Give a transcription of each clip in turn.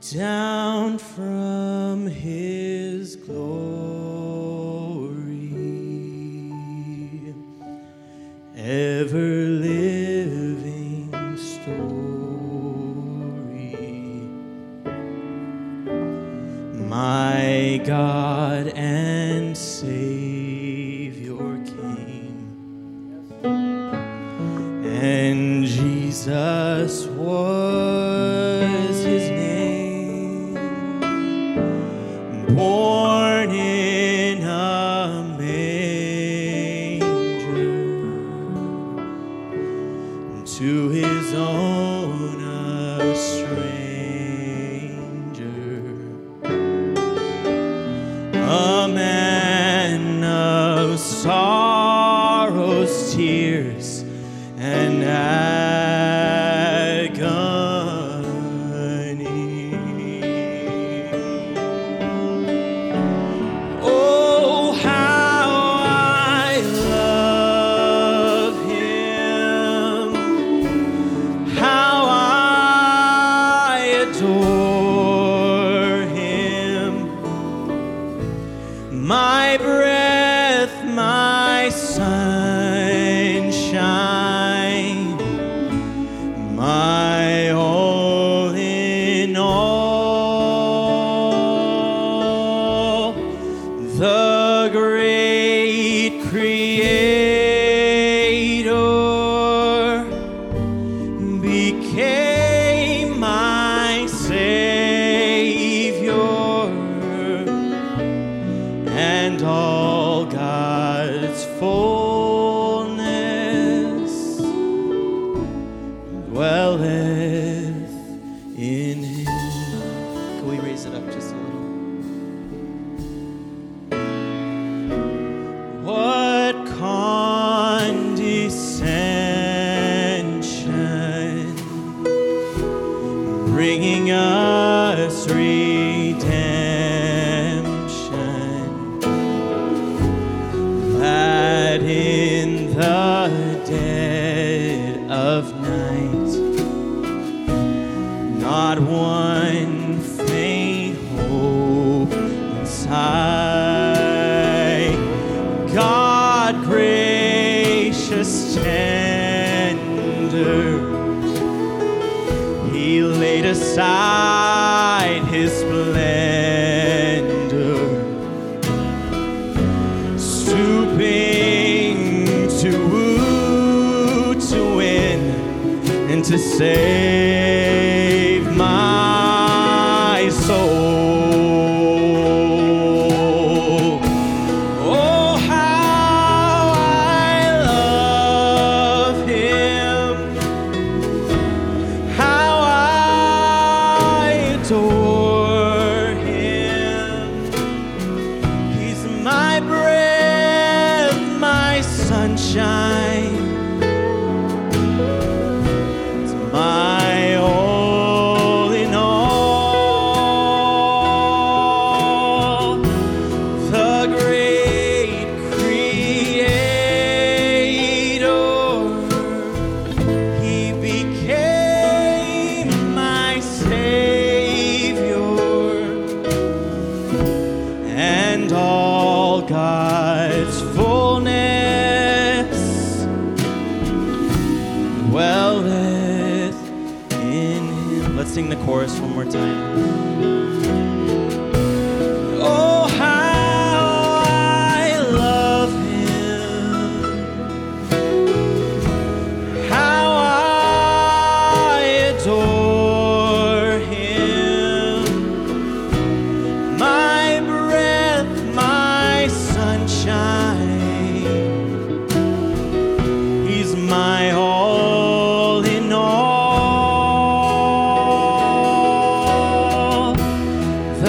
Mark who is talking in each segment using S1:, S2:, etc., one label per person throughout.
S1: down from his glory, ever living story. My God and Savior King, and Jesus was sorrows, tears, and agony. Creator became my savior. And all God's fullness dwelleth not one faint hope inside. God gracious tender, He laid aside His splendor, stooping to woo, to win, and to save It's my all in all. The great creator, he became my savior and all God's Let's sing the chorus one more time.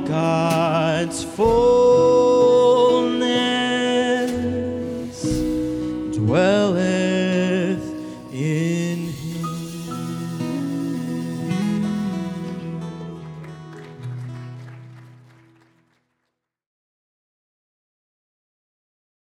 S1: God's fullness